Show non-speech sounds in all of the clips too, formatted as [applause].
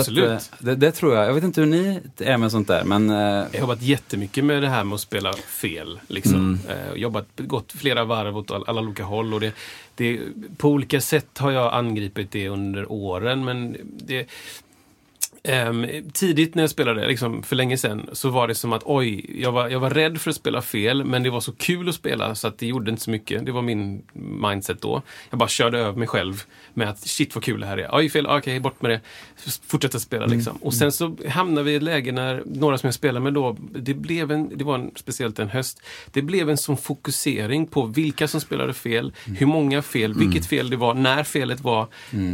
Absolut. Att, eh, det, det tror jag. Jag vet inte hur ni är med sånt där, men... eh, Jag har jobbat jättemycket med det här med att spela fel. Liksom. Mm. Eh, jobbat, gått flera varv åt all- alla olika håll. Och det, det, på olika sätt har jag angripit det under åren. Men det, ehm, tidigt när jag spelade, liksom, för länge sedan, så var det som att oj, jag var, jag var rädd för att spela fel, men det var så kul att spela så att det gjorde inte så mycket. Det var min mindset då. Jag bara körde över mig själv med att shit vad kul det här är. Oj, fel, okej, bort med det. Fortsätta spela liksom. Och sen så hamnade vi i ett läge när några som jag spelade med då, det blev en, det var en, speciellt en höst, det blev en sån fokusering på vilka som spelade fel, hur många fel, vilket fel det var, när felet var.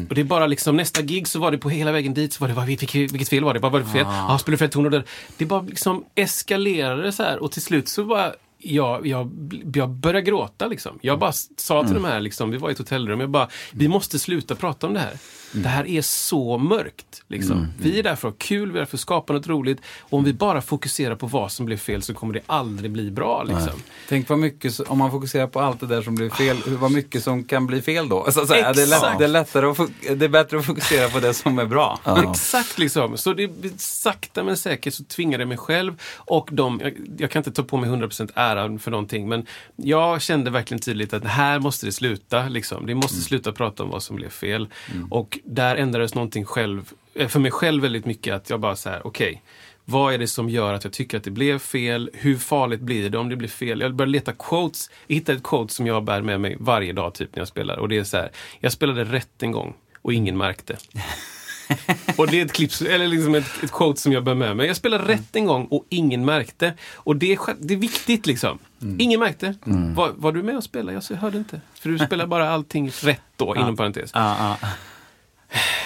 Och det är bara liksom nästa gig så var det på hela vägen dit så var det, vad, vilket, vilket fel var det? Vad var det för fel? Ja, ah, spelade fel ton och där. Det bara liksom eskalerade så här och till slut så var jag, jag, jag började gråta liksom. Jag bara sa till de här, liksom, vi var i ett hotellrum, jag bara, vi måste sluta prata om det här. Det här är så mörkt. Liksom. Vi är där för att ha kul, vi är där för att skapa något roligt. Och om vi bara fokuserar på vad som blev fel så kommer det aldrig bli bra. Liksom. Tänk vad mycket, så- om man fokuserar på allt det där som blir fel, hur- vad mycket som kan bli fel då. Så att säga, det, är lätt, Exakt. det, är lättare att, det är bättre att fokusera på det som är bra. Exakt liksom. Så det, sakta men säkert så tvingade jag mig själv och de, jag, jag kan inte ta på mig 100% äran för någonting men jag kände verkligen tydligt att här måste det sluta. Liksom. Det måste sluta prata om vad som blev fel. Och där ändrades någonting själv, eh, för mig själv väldigt mycket att jag bara så här, okej. vad är det som gör att jag tycker att det blev fel? Hur farligt blir det om det blir fel? Jag började leta quotes. Jag hittade ett quote som jag bär med mig varje dag typ när jag spelar. Och det är så här, jag spelade rätt en gång och ingen märkte. [laughs] Och det är ett klipp, eller liksom ett, ett quote som jag bär med mig. Jag spelade rätt en gång och ingen märkte. Och det är, det är viktigt liksom. Ingen märkte. Var, var du med och spelade? Jag hörde inte. För du spelar bara allting rätt då, [laughs] inom parentes.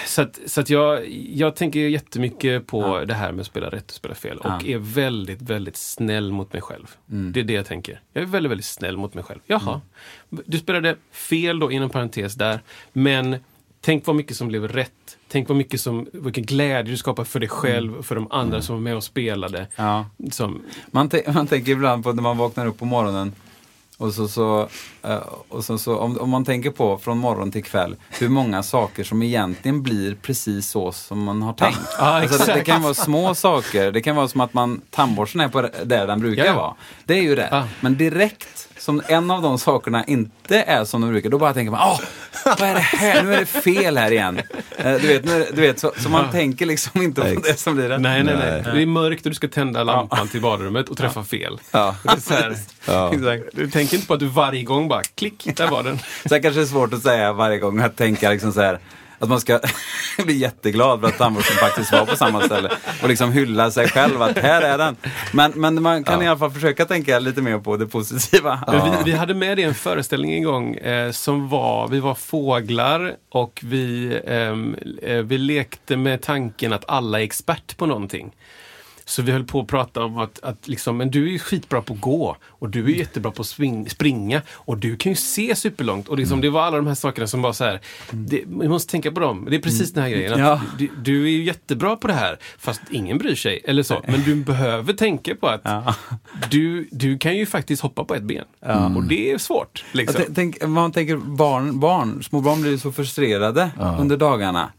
Ja, ja. Så att, så att jag, jag tänker jättemycket på det här med att spela rätt och spela fel. Och Ja. är väldigt, väldigt snäll mot mig själv. Det är det jag tänker. Jag är väldigt, väldigt snäll mot mig själv. Jaha, du spelade fel då, inom parentes där. Men tänk vad mycket som blev rätt. Tänk vad mycket som, vilken glädje du skapar för dig själv och för de andra som var med och spelade. Ja. Som, Man, man tänker ibland på när man vaknar upp på morgonen och så, så, eh, och så, så om, om man tänker på från morgon till kväll hur många saker som egentligen blir precis så som man har tänkt. Ja, alltså det, det kan vara små saker, det kan vara som att man tandborsten är på där den brukar Ja. vara. Det är ju det. Ja. Men direkt som en av de sakerna inte är som de brukar, då bara tänker man åh, vad är det här? Nu är det fel här igen. Eh, Du vet, nu- du vet så, så man tänker liksom inte på det som blir rätt. nej, nej, nej, Det är mörkt och du ska tända lampan till badrummet och träffa fel. Ja. Exakt. Du tänker inte på att du varje gång bara klick, där var den. Sen kanske det är svårt att säga varje gång att tänka liksom så här att man ska [laughs] bli jätteglad för att tandborsten faktiskt var på samma ställe och liksom hylla sig själv att här är den. Men, men man kan i alla fall försöka tänka lite mer på det positiva. Men vi, vi hade med det i en föreställning en gång eh, som var, vi var fåglar och vi, ehm, eh, vi lekte med tanken att alla är expert på någonting. Så vi höll på att prata om att, att liksom, men du är ju skitbra på att gå och du är jättebra på att spring, springa och du kan ju se superlångt. Och liksom, det var alla de här sakerna som var så här, det, vi måste tänka på dem. Det är precis den här grejen. Ja. du, du är ju jättebra på det här fast ingen bryr sig. Eller så. Men du behöver tänka på att Ja. du, du kan ju faktiskt hoppa på ett ben. Och det är svårt. Liksom. Tänk, man tänker barn, barn, små barn blir så frustrerade under dagarna.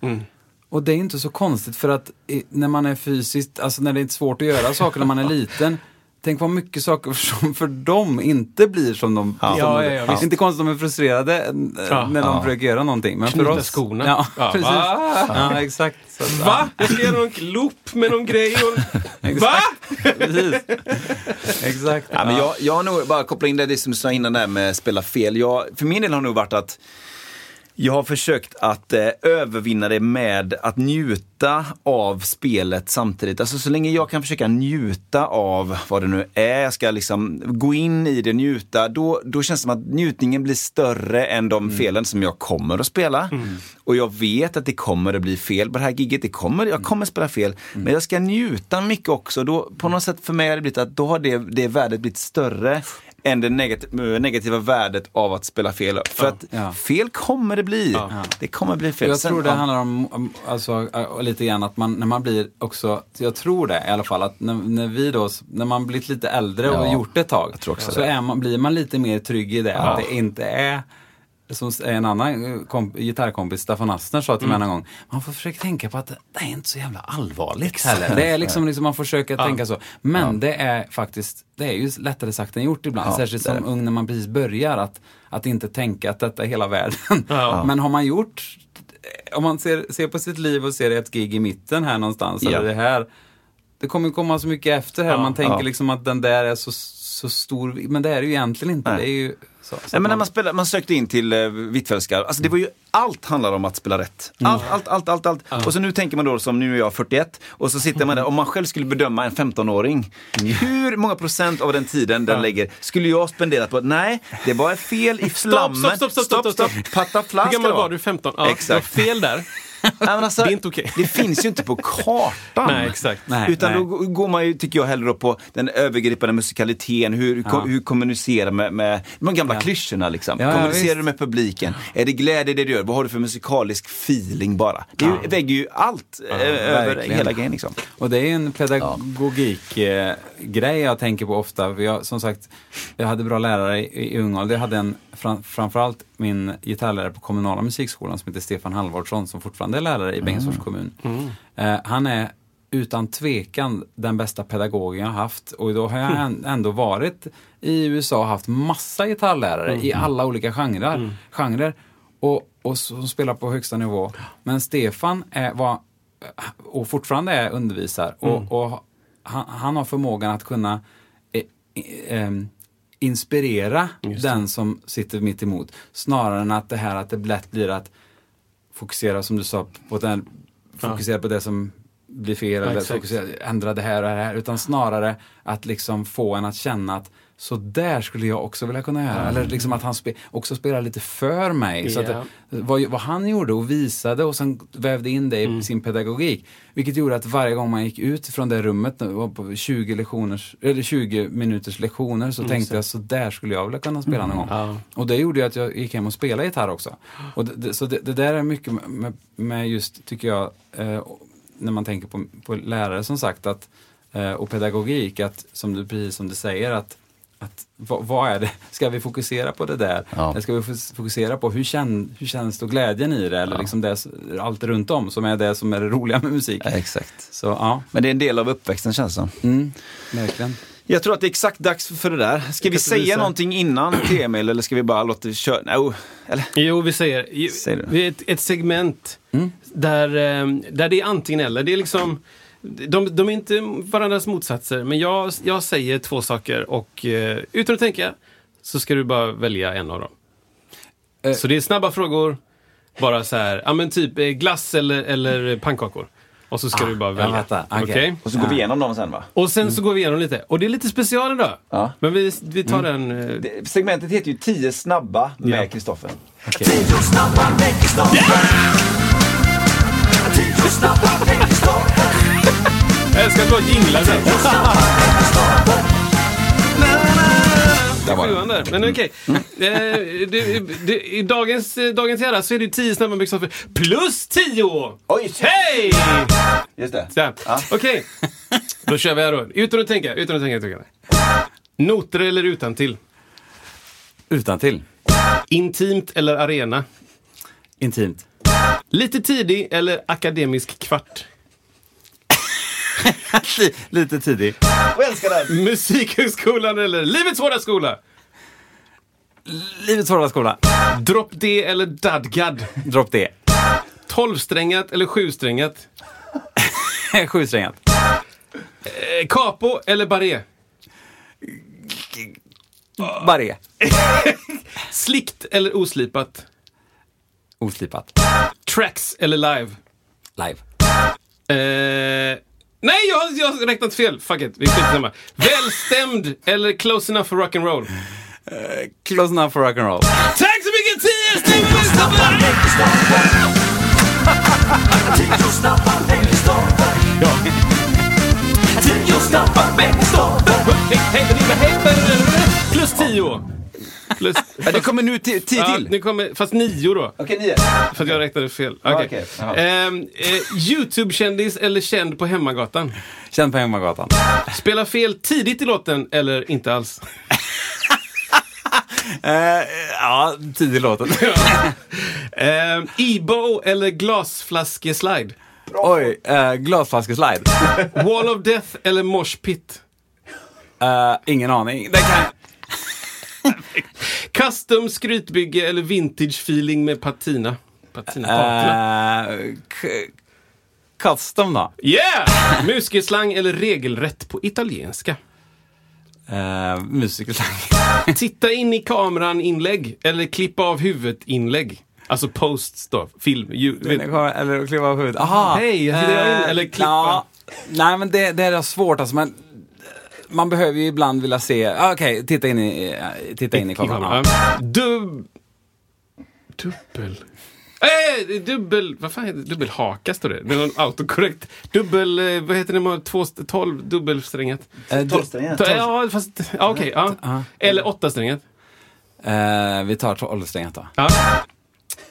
Och det är inte så konstigt för att när man är fysiskt, alltså när det är svårt att göra saker när man är [laughs] liten. Tänk vad mycket saker som för dem inte blir som de... som Ja, de ja, ja, visst. inte konstigt att de är frustrerade eh, Ja. när de försöker göra någonting. Men för Knyta oss... skorna. Ja, Ja, [laughs] precis. va? Ja, exakt. Så, att, Va? Jag ska göra någon loop med någon grej och... [laughs] Va? Ja, precis. Exakt. Ja, men jag, jag har nog bara kopplat in det, det som du sa innan där med spela fel. Jag, för min del har det nog varit att Jag har försökt att eh, övervinna det med att njuta av spelet samtidigt. Alltså så länge jag kan försöka njuta av vad det nu är, jag ska liksom gå in i det, njuta, då, då känns det som att njutningen blir större än de felen som jag kommer att spela. Och jag vet att det kommer att bli fel på det här giget, det kommer, jag kommer att spela fel. Men jag ska njuta mycket också. Då, på något sätt för mig har det blivit att då har det, det värdet blivit större än det negativa, negativa värdet av att spela fel. För att Ja. fel kommer det bli. Det kommer bli fel. Jag Sen- tror det ja. handlar om, alltså, äh, lite grann att man, när man blir också, jag tror det i alla fall, att när, när vi då, när man blivit lite äldre och Ja, gjort det ett tag, så det. är man, blir man lite mer trygg i det. Att det inte är som en annan eh, komp- gitarrkompis, Staffan Astner, sa till mig en gång. Man får försöka tänka på att det är inte så jävla allvarligt heller. Det är liksom, liksom man får försöka tänka så. Men det är faktiskt, det är ju lättare sagt än gjort ibland. Ja, Särskilt som ung när man precis börjar. Att, att inte tänka att detta är hela världen. Ja. [laughs] Men har man gjort om man ser, ser på sitt liv och ser ett gig i mitten här någonstans, Ja. eller det här. Det kommer komma så mycket efter här. Ja. man tänker Ja. liksom att den där är så, så stor, men det är det ju egentligen inte. Nej. Det är ju så, så Nej, men när man, spelade, man sökte in till uh, Hvitfeldtska, alltså det var ju allt handlar om att spela rätt. Allt, allt, allt, allt, allt. Och så nu tänker man då som nu är jag 41 och så sitter man där, om man själv skulle bedöma en 15-åring. Hur många procent av den tiden den lägger skulle jag spendera på nej, det var fel i flammen. stopp, stopp, stopp, stopp, stopp. Patta Hur flask gammal ska det var vara. du? 15? Ja, Exakt. Du har fel där. Nej, alltså, Det är inte okej. Det finns ju inte på kartan. Nej, exakt. Nej, Utan nej. då går man ju, tycker jag, hellre på den övergripande musikaliteten, hur, Ja. hur kommunicerar med, med de gamla Ja. klyschorna liksom. Ja, ja, kommunicerar du med publiken? Är det glädje det du gör? Vad har du för musikalisk feeling bara? Det ju, väger ju allt eh, över verkligen. hela grejen liksom. Och det är en pedagogik-grej jag tänker på ofta. Jag, som sagt, jag hade bra lärare i, i ung ålder. Jag hade en, fram, framförallt min gitarrlärare på kommunala musikskolan som heter Stefan Halvardsson som fortfarande är lärare i Bengtsfors kommun. Eh, han är utan tvekan den bästa pedagogen jag har haft. Och då har jag [laughs] än- ändå varit i USA och haft massa gitarrlärare i alla olika genrer. genrer och, och som spelar på högsta nivå. Men Stefan är, var och fortfarande är undervisar. Och, och han, han har förmågan att kunna eh, eh, inspirera den som sitter mitt emot. Snarare än att det här att det lätt blir att fokusera, som du sa, på, den, fokusera på det som blir fel eller exakt. fokusera, ändra det här och det här. Utan snarare att liksom få en att känna att så där skulle jag också vilja kunna göra. Eller liksom att han spe, också spelar lite för mig. Så att vad, vad han gjorde och visade och sen vävde in det i sin pedagogik. Vilket gjorde att varje gång man gick ut från det rummet, på 20, lektioners, eller 20 minuters lektioner, så tänkte jag så där skulle jag vilja kunna spela någon gång. Ja. Och det gjorde ju att jag gick hem och spelade gitarr också. Och det, det, så det, det där är mycket med- med, med just, tycker jag, eh, när man tänker på, på lärare som sagt, att, eh, och pedagogik, att som du, precis som du säger, att att, vad, vad är det? Ska vi fokusera på det där? Ja. Eller ska vi fokusera på hur, känn, hur känns då glädjen i det? Eller liksom det, allt runt om som är det som är det roliga med musik. Exakt. Så ja, Men det är en del av uppväxten känns det som. mm, verkligen. Jag tror att det är exakt dags för det där. Ska vi säga visa. någonting innan [clears throat] Emil eller ska vi bara låta det köra? No, eller? Jo, vi säger, ju- Säg det. vi är ett, ett segment där, eh, där det är antingen eller. Det är liksom, de, de är inte varandras motsatser, men jag, jag säger två saker och eh, utan att tänka så ska du bara välja en av dem. Eh. Så det är snabba frågor, bara så här, ja men typ eh, glass eller, eller pannkakor. Och så ska du bara välja. Okej. Okej? Och så går vi igenom dem sen va? Och sen så går vi igenom lite. Och det är lite special idag. Ja. Men vi, vi tar den... eh, Det, segmentet heter ju 10 snabba Ja. med Kristoffer. Jag älskar att du har jinglar där. Var där, men okej. Eh, det- det- I dagens, eh, dagens era så är det 10 snabba Kristoffer plus 10! Oj, Hej! Just det. Där. Okej, då kör vi här då. Utan att tänka, utan att tänka. Utan att tänka. Noter eller utan till? Utan till. Intimt eller arena? Intimt. Lite tidig eller akademisk kvart? [laughs] Lite tidig. Och älskar den! Musikhögskolan eller Livets Hårda Skola? Livets hårda skola. Drop D eller Dadgad? Drop det. Tolvsträngat eller sjusträngat? [laughs] Sjusträngat. Eh, Capo eller barré? Barré. [laughs] Slickt eller oslipat? Oslipat. Tracks eller live? Live. Eh, nej, jag har, jag har räknat fel. Fuck it, vi skiter. Välstämd eller close enough för rock'n'roll? Close enough for rock'n'roll. Tack så mycket, veckostarter. Plus tio. Plus, Ja, det kommer nu tio ja, till. nu kommer, fast nio då. Okej, nio. För att jag räknade fel. Ja, okej. Jaha. Ehm, eh, Youtube-kändis eller känd på hemmagatan? Känd på Hemmagatan. Spela fel tidigt i låten eller inte alls? [laughs] Eh, ja, tidig låten. [laughs] Ehm, Ebo eller glasflaskeslide? Oj, uh, glasflaskeslide. [laughs] Wall of Death eller Mosh Pit? Uh, ingen aning. Det kan... Custom skrytbygge eller vintage feeling med patina? Patina Uh, custom då? Yeah! Musikerslang eller regelrätt på italienska? Uh, musikerslang. [laughs] Titta in i kameran inlägg eller klippa av huvudet inlägg. Alltså posts då, film. Ju, Eller kliva av huvudet. Aha. Hej, tittar in, Eh, eller klippa. ja. nej, men det, det är svårt alltså. Men man behöver ju ibland vilja se, ah, okej, titta in i, eh, titta in i kameran. Dub... Dubbel... Eh, dubbel... Vad fan heter det? Dubbelhaka står det. Det är någon autokorrekt. Dubbel... eh, Vad heter det? med Två, tolv dubbelsträngat. Eh, Tolvsträngat. Ja, fast... Ja, okej. ja. Ja. Eller åttasträngat. Eh, vi tar tolvsträngat då. Ja.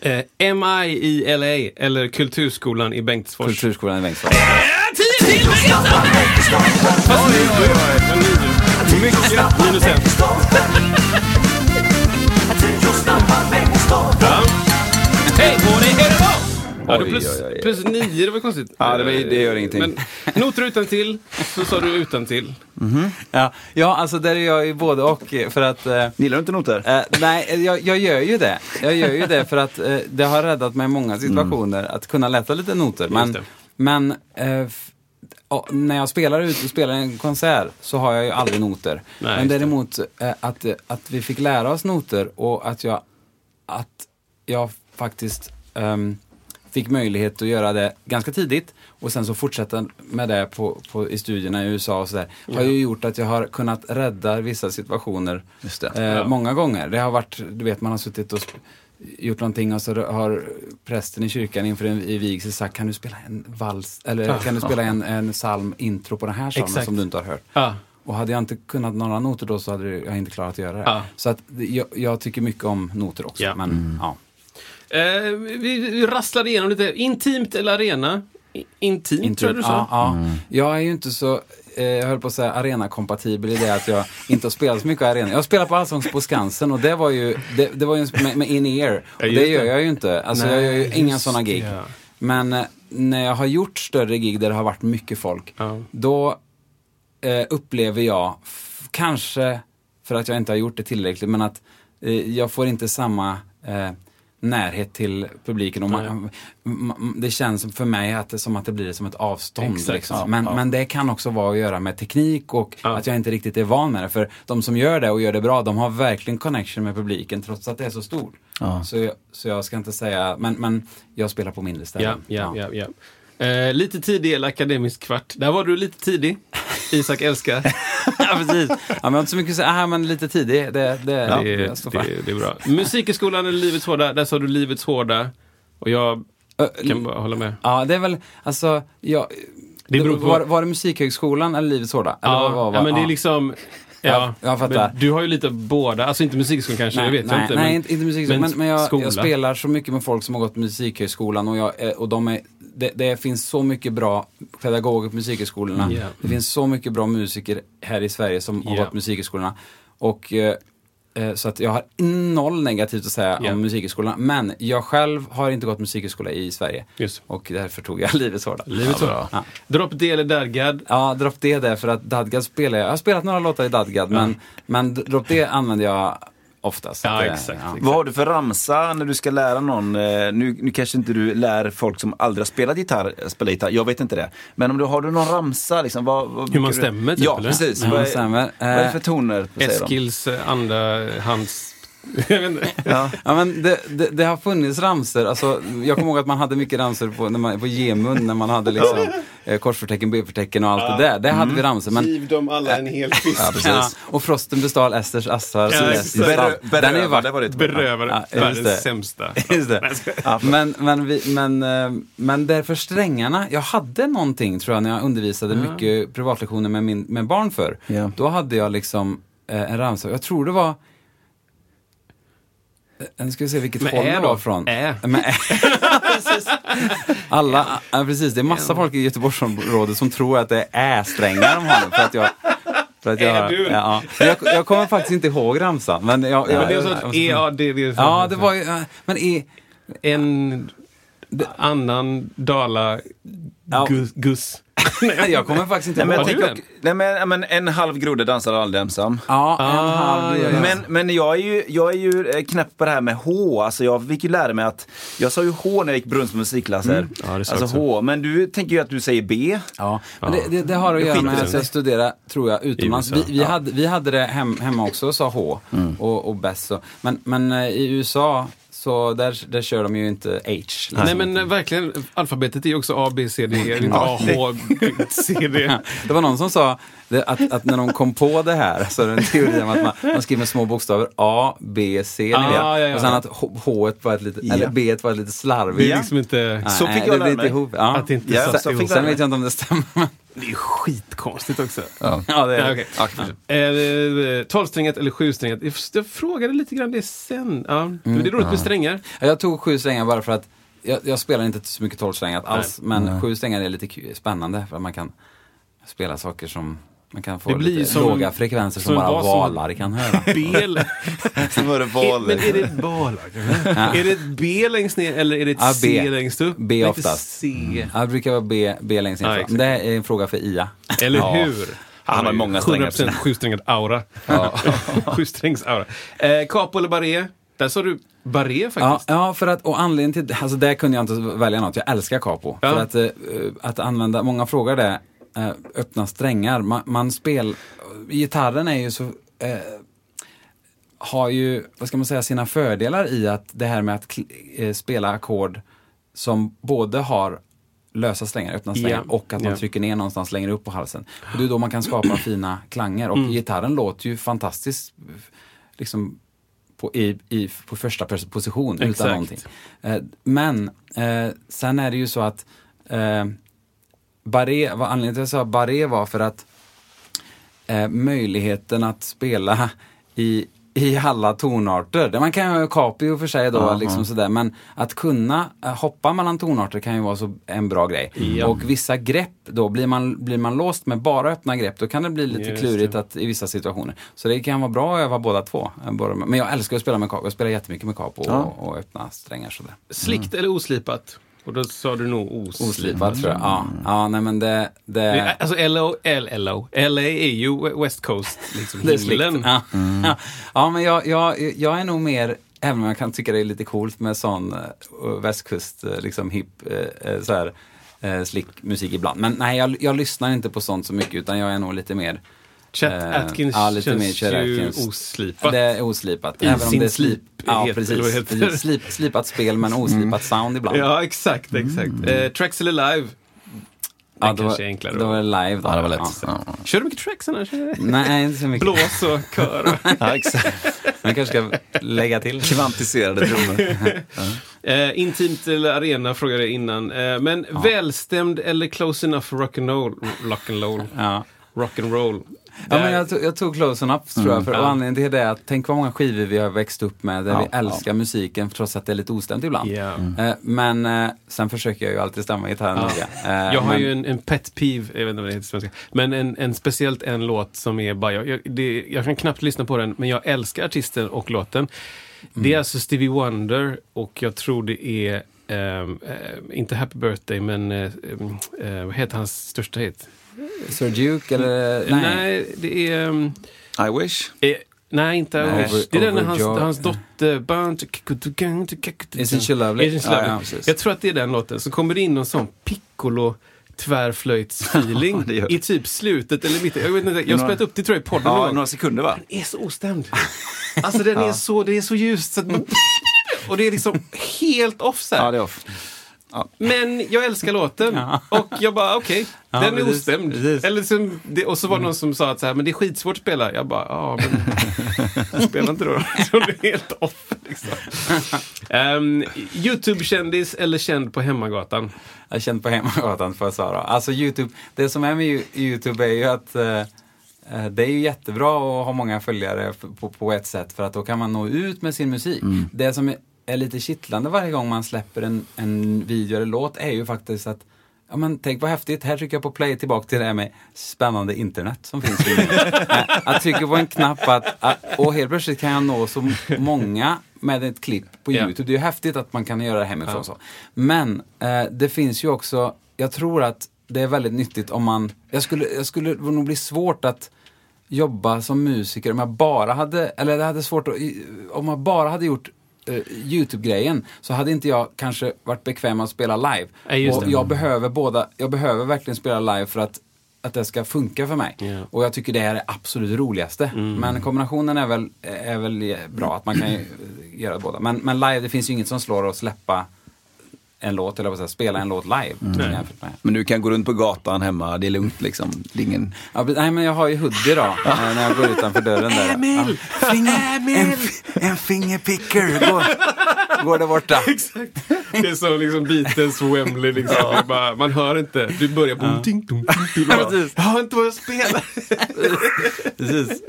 Eh, MI i LA eller Kulturskolan i Bengtsfors. Kulturskolan i Bengtsfors. Fast nio. Men nio. Mycket minus en. Hej, det är det då! Ja, Oj, plus, oj, oj. plus nio, det var konstigt. Ja, det var- det gör ingenting. Men noter utan till så sa du utan till. Ja, ja, alltså där är jag ju både och. eh, För att... Eh, Gillar du inte noter? Eh, nej, jag, jag gör ju det. Jag gör ju det för att eh, det har räddat mig i många situationer att kunna läsa lite noter. Men, det. men eh, ja, när jag spelar ut och spelar en konsert så har jag ju aldrig noter. men just det. däremot eh, att, att vi fick lära oss noter och att jag, att jag faktiskt ehm, fick möjlighet att göra det ganska tidigt och sen så fortsätta med det på, på, i studierna i USA och sådär. Har ju gjort att jag har kunnat rädda vissa situationer eh, Ja. många gånger. Det har varit, du vet man har suttit och gjort någonting och så har prästen i kyrkan inför en i vigsel sagt kan du spela en vals eller kan du spela en, en psalm intro på den här psalmen som du inte har hört. Ja. Och hade jag inte kunnat några noter då så hade jag inte klarat att göra det. Så att jag, jag tycker mycket om noter också. Ja. Men, ja. Eh, vi, vi rasslade igenom lite. Intimt eller arena? I- Intimt, tror jag du sa. Ja, ja. Jag är ju inte så, jag höll på att säga arena-kompatibel i det att jag inte har spelat så mycket arena. Jag har spelat på Allsång på Skansen och det var ju, det, det var ju med, med in-ear. Och det gör jag ju inte. Alltså jag gör ju Nej, inga sådana gig. det. Men eh, när jag har gjort större gig där det har varit mycket folk, Ja. då eh, upplever jag, kanske för att jag inte har gjort det tillräckligt, men att eh, jag får inte samma eh, närhet till publiken. Och man, det känns för mig att det, som att det blir som ett avstånd. Exakt. Liksom. Ja, men, ja. men det kan också vara att göra med teknik och Ja. att jag inte riktigt är van med det. För de som gör det och gör det bra, de har verkligen connection med publiken trots att det är så stort. Ja. Så, jag, så jag ska inte säga, men, men jag spelar på mindre Ja, ställen. ja, ja. ja. Eh, lite tidig eller akademisk kvart. Där var du lite tidig. Isak älskar. [laughs] ja, precis. Ja, men jag har inte så mycket att säga, ah, men lite tidig, det, det, det, jag står för. det, det är bra. Musikhögskolan eller Livets Hårda. Där sa du Livets Hårda. Och jag Ö, kan bara hålla med. Ja, det är väl, alltså, ja, Det beror på- var, var det Musikhögskolan eller Livets Hårda? Eller Ja, vad, vad, ja, men det är ja. liksom... Ja, Ja, jag fattar. Men du har ju lite båda. Alltså inte musikhögskolan kanske, Nej, det vet nej, jag inte. nej, men, inte, inte musikhögskolan. Men, men jag, skola. jag spelar så mycket med folk som har gått Musikhögskolan och, jag, och de är, det, det finns så mycket bra pedagoger på musikhögskolorna. Ja. Det finns så mycket bra musiker här i Sverige som har Ja. gått musikhögskolorna. Och eh, eh, så att jag har noll negativt att säga Ja. om musikhögskolorna. Men jag själv har inte gått musikhögskola i Sverige. Just. Och därför tog jag Livets Hårda. Livets Hårda. Ja. Drop D eller Dadgad. Ja, Drop D där för att Dadgad spelar jag. Jag har spelat några låtar i Dadgad men, men Drop D använder jag oftast. Ja, Att det- exakt, exakt. Vad har du för ramsa när du ska lära någon? eh, Nu, nu kanske inte du lär folk som aldrig har spelat gitarr, spela gitarr, jag vet inte det. Men om du har du någon ramsa, liksom, vad, vad Hur man brukar du- stämmer, typ, Ja, eller? precis. Ja, vad, är, stämmer. vad är det för toner? Eskils eh, [laughs] Ja. Ja, men det, det, det har funnits ramser. Alltså, jag kommer ihåg att man hade mycket ramser på, när man, på Gemun när man hade liksom, eh, korsförtecken, B-förtecken och allt det där. Det hade vi ramser. Men, Giv dem alla en hel fisk. Ja, precis. ja, och Frosten bestal Esters assar. Ja, stall. Berö- Den är ju berövade varit. Berövare. Ja, Världens det. sämsta. [laughs] Just det. Men, men, vi, men, eh, men därför strängarna, jag hade någonting tror jag när jag undervisade mycket privatlektioner med, min, med barn för. Ja. Då hade jag liksom eh, en ramsa, jag tror det var Eh, Nu ska vi se vilket Med håll ä då? var från. Ä. Med ä. Precis. [laughs] Alla, ja, precis, det är massa folk i Göteborgsområdet som tror att det är ä-strängar de har för att jag för att jag, Är du? ja, ja. Men jag, jag kommer faktiskt inte ihåg ramsan. Men jag, jag, Men det är så jag- att EA, det, det är så Ja, det var ju, ja, men e, en annan dala Ja. gus. gus. Jag kommer faktiskt inte Nej, men, ihåg. jag tänker, nej, men, ja, men en halv groda dansar aldrig ensam. Ja, en Ah, halv. ja, ja. Men, men jag är ju, jag är ju eh, knäpp på det här med H. Alltså jag fick ju lära mig att, jag sa ju H när jag gick Brunns musikklasser. Ja, det sa alltså också. H. Men du tänker ju att du säger B. Ja, men det, det, det har att Jag göra med att jag studerade, tror jag, utomlands. Vi, vi, hade, vi hade det hem, hemma också, sa H och, och Bess. och- Men, men eh, i USA, så där, där kör de ju inte H. liksom. Nej men eh, verkligen, alfabetet är ju också A, B, C, D, E, inte A, H, C, D. [laughs] Det var någon som sa det, att, att när de kom på det här, så är det en teori om att man, man skriver med små bokstäver A, B, C, Ah, ja, ja. och sen att H var ett lite, Ja. eller B var ett lite slarvigt. Det är liksom inte... Så fick jag lära mig. ihop. Ja. Att det inte Ja, så jag Sen vet jag inte om det stämmer. Det är skitkonstigt också. Ja. Ja, det är Ja, det. okej. Ja, kanske. Eh, Tolvsträngat eller sjusträngat? Jag, jag frågade lite grann det sen. Ja. Mm. men det är roligt med strängar. Ja, Jag tog sju strängar bara för att jag, jag spelar inte så mycket tolvsträngat alls, men sju strängar är lite spännande för att man kan spela saker som man kan få Det blir lite som- låga frekvenser som som bara som- valar kan höra. B eller... Så var det val. Men är det ett balag? Är det ett B längst ner eller är det ett Ja, C B. längst upp? B oftast. C. Ja, det brukar vara B, B längst Ja, ner. Men det är en fråga för IA. Eller Ja. hur? Han har många strängar. 100% sjusträngad aura. [laughs] Sjusträngs-aura. Eh, capo eller barré? Där sa du barré Ja, faktiskt. ja, för att, och anledningen till alltså där kunde jag inte välja något. Jag älskar capo. Ja. För att, eh, att använda, många frågar det, öppna strängar. Man, man spel, gitarren är ju så, eh, har ju, vad ska man säga, sina fördelar i att det här med att eh, spela ackord som både har lösa strängar, öppna strängar Ja. och att man Ja. trycker ner någonstans längre upp på halsen. Och det är då man kan skapa [clears throat] fina klanger och gitarren låter ju fantastiskt liksom på, i, i, på första position Exakt. utan någonting. Eh, men eh, sen är det ju så att barré, vad anledningen till att jag sa barré var för att eh, möjligheten att spela i, i alla tonarter. Det Man kan ju ha och för sig då, liksom sådär, men att kunna eh, hoppa mellan tonarter kan ju vara så en bra grej. Ja. Och vissa grepp då, blir man, blir man låst med bara öppna grepp, då kan det bli lite Just klurigt det. att, i vissa situationer. Så det kan vara bra att öva båda två. eh, Men jag älskar att spela med capo, jag spelar jättemycket med capo och, och öppna strängar sådär. Slickt eller oslipat? Och då sa du nog oslipat. Oslipat tror jag. Ja, ja nej men det... det... Alltså LO. LA är ju West Coast, liksom [laughs] himlen. Ja. Ja. ja, men jag, jag, jag är nog mer, även om jag kan tycka det är lite coolt med sån uh, västkust, eh, liksom hip, eh, eh, så här, eh, slick musik ibland. Men nej, jag, jag lyssnar inte på sånt så mycket utan jag är nog lite mer Chet eh, Atkins ja, lite mer känns Chet ju Atkins. oslipat. Det är oslipat. I även om sin det är slip. Ja, precis. Slip, slipat spel men oslipat sound ibland. Ja, exakt, exakt. Eh, tracks eller live? Ja, Den då, kanske är enklare Då var det live då. Ja, det var lätt. Ja. Ja. Kör du mycket tracks annars? Nej, inte så mycket. Blås och kör. [laughs] Ja, exakt. Man kanske ska lägga till. Kvantiserade trummor. [laughs] Eh, intimt eller arena frågade jag innan. Eh, men välstämd eller close enough rock'n'roll? Rock'n'roll. Ja. Rock'n'roll. Ja, men jag, tog, jag tog Close Up tror jag, för Ja. och anledningen till det är att tänk vad många skivor vi har växt upp med där Ja, vi älskar musiken trots att det är lite ostämt ibland. Ja. Eh, men eh, sen försöker jag ju alltid stämma gitarren Ja. noga. Eh, Jag har men, ju en, en pet peeve, jag vet inte vad det heter svenska, men en, en speciellt en låt som är bara, jag, det, jag kan knappt lyssna på den, men jag älskar artisten och låten. Det är alltså Stevie Wonder och jag tror det är, ehm, eh, inte Happy Birthday, men eh, eh, vad heter hans största hit? Sir Duke eller? Nej, Nej. det är... ehm, I wish. eh, nej, inte Nej, Wish. Over- Det är den när hans, hans dotter... Isn't she lovely? Isn't she Ja, lovely? ja, precis. jag tror att det är den låten. Så kommer det in någon sån piccolo tvärflöjtsfeeling [laughs] Ja, i typ slutet eller mitten. Jag vet inte, jag har spelat upp det tror jag i podden någon Ja, gång. några sekunder va? är så ostämd. [laughs] Alltså den är så, det är så ljust. Så att man, [laughs] och det är liksom helt off så här. Ja, det är off. Men jag älskar låten. Och jag bara, okej, Ja, den är precis, ostämd. precis. Eller som, det, och så var det någon som sa att så här, men det är skitsvårt att spela. Jag bara, ja men [laughs] spela inte då. [laughs] Så det är helt off. Liksom. Um, Youtube-kändis eller känd på hemmagatan? Jag känt på hemmagatan får jag då. Alltså YouTube, det som är med YouTube är ju att eh, det är ju jättebra att ha många följare på, på ett sätt för att då kan man nå ut med sin musik. Det som är, lite kittlande varje gång man släpper en, en video eller låt är ju faktiskt att Ja men tänk vad häftigt, här trycker jag på play tillbaka till det här med spännande internet som finns. att [laughs] trycka på en knapp att, att, och helt plötsligt kan jag nå så många med ett klipp på Ja. Youtube. Det är ju häftigt att man kan göra det hemifrån så. Men eh, det finns ju också, jag tror att det är väldigt nyttigt om man, jag skulle, jag skulle det nog bli svårt att jobba som musiker om jag bara hade, eller det hade svårt att, om jag bara hade gjort eh, Youtube-grejen så hade inte jag kanske varit bekväm att spela live. Just och det. jag behöver båda, jag behöver verkligen spela live för att att det ska funka för mig. Ja. Och jag tycker det är det absolut roligaste. Men kombinationen är väl, är väl bra, att man kan göra båda. Men, men live, det finns ju inget som slår att släppa en låt, eller säga, spela en låt live. jämfört med. Men du kan gå runt på gatan hemma, det är lugnt liksom. Det är ingen... Ja, men- nej men jag har ju hoodie då, eh, när jag går utanför dörren där. Emil! Ja. Finger, En, en fingerpicker går, går där borta. [laughs] Det är som liksom Beatles Wembley. Liksom. Är bara, man hör inte. Du börjar ding. [laughs] Ja, Bara, precis. Jag har inte vad jag spelar. [laughs] Precis.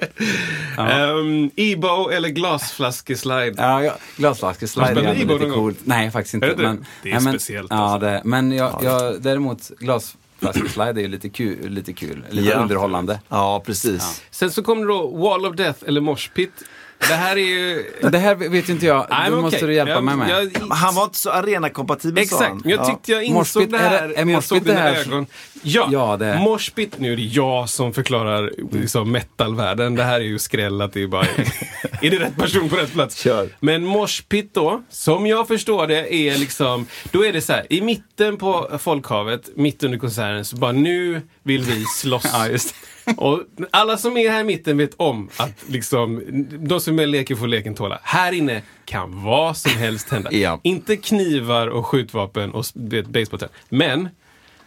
Um, Ebo eller glasflaskeslide? Ja, ja, glasflaskeslide är lite någon gång? coolt. Nej, faktiskt inte. Är det men, Det är nej, men, speciellt, Ja, alltså. det, men jag, jag, däremot glasflaskeslide är ju lite kul, lite, kul, lite Ja. underhållande. Ja, precis. Sen så kommer då Wall of Death eller Mosh Pit. Det här är ju... Det här vet ju inte jag, Nej, det måste okej. du hjälpa jag, mig med. Jag, Men Han var inte så arenakompatibel sa Exakt, han. men jag Ja. tyckte jag insåg Moshpit, det är det- här är när jag såg dina ögon. Ja, Ja, det Moshpit, nu är det jag som förklarar liksom, metalvärlden. Det här är ju skräll att det är bara... [laughs] är det rätt person på rätt plats? Kör. Men Moshpit då, som jag förstår det, är liksom... Då är det så här, i mitten på folkhavet, mitt under konserten, så bara nu vill vi slåss. [laughs] Ja, just Och alla som är här i mitten vet om att liksom, de som är leker får leken tåla. Här inne kan vad som helst hända. Ja. Inte knivar och skjutvapen och basebollträn. Men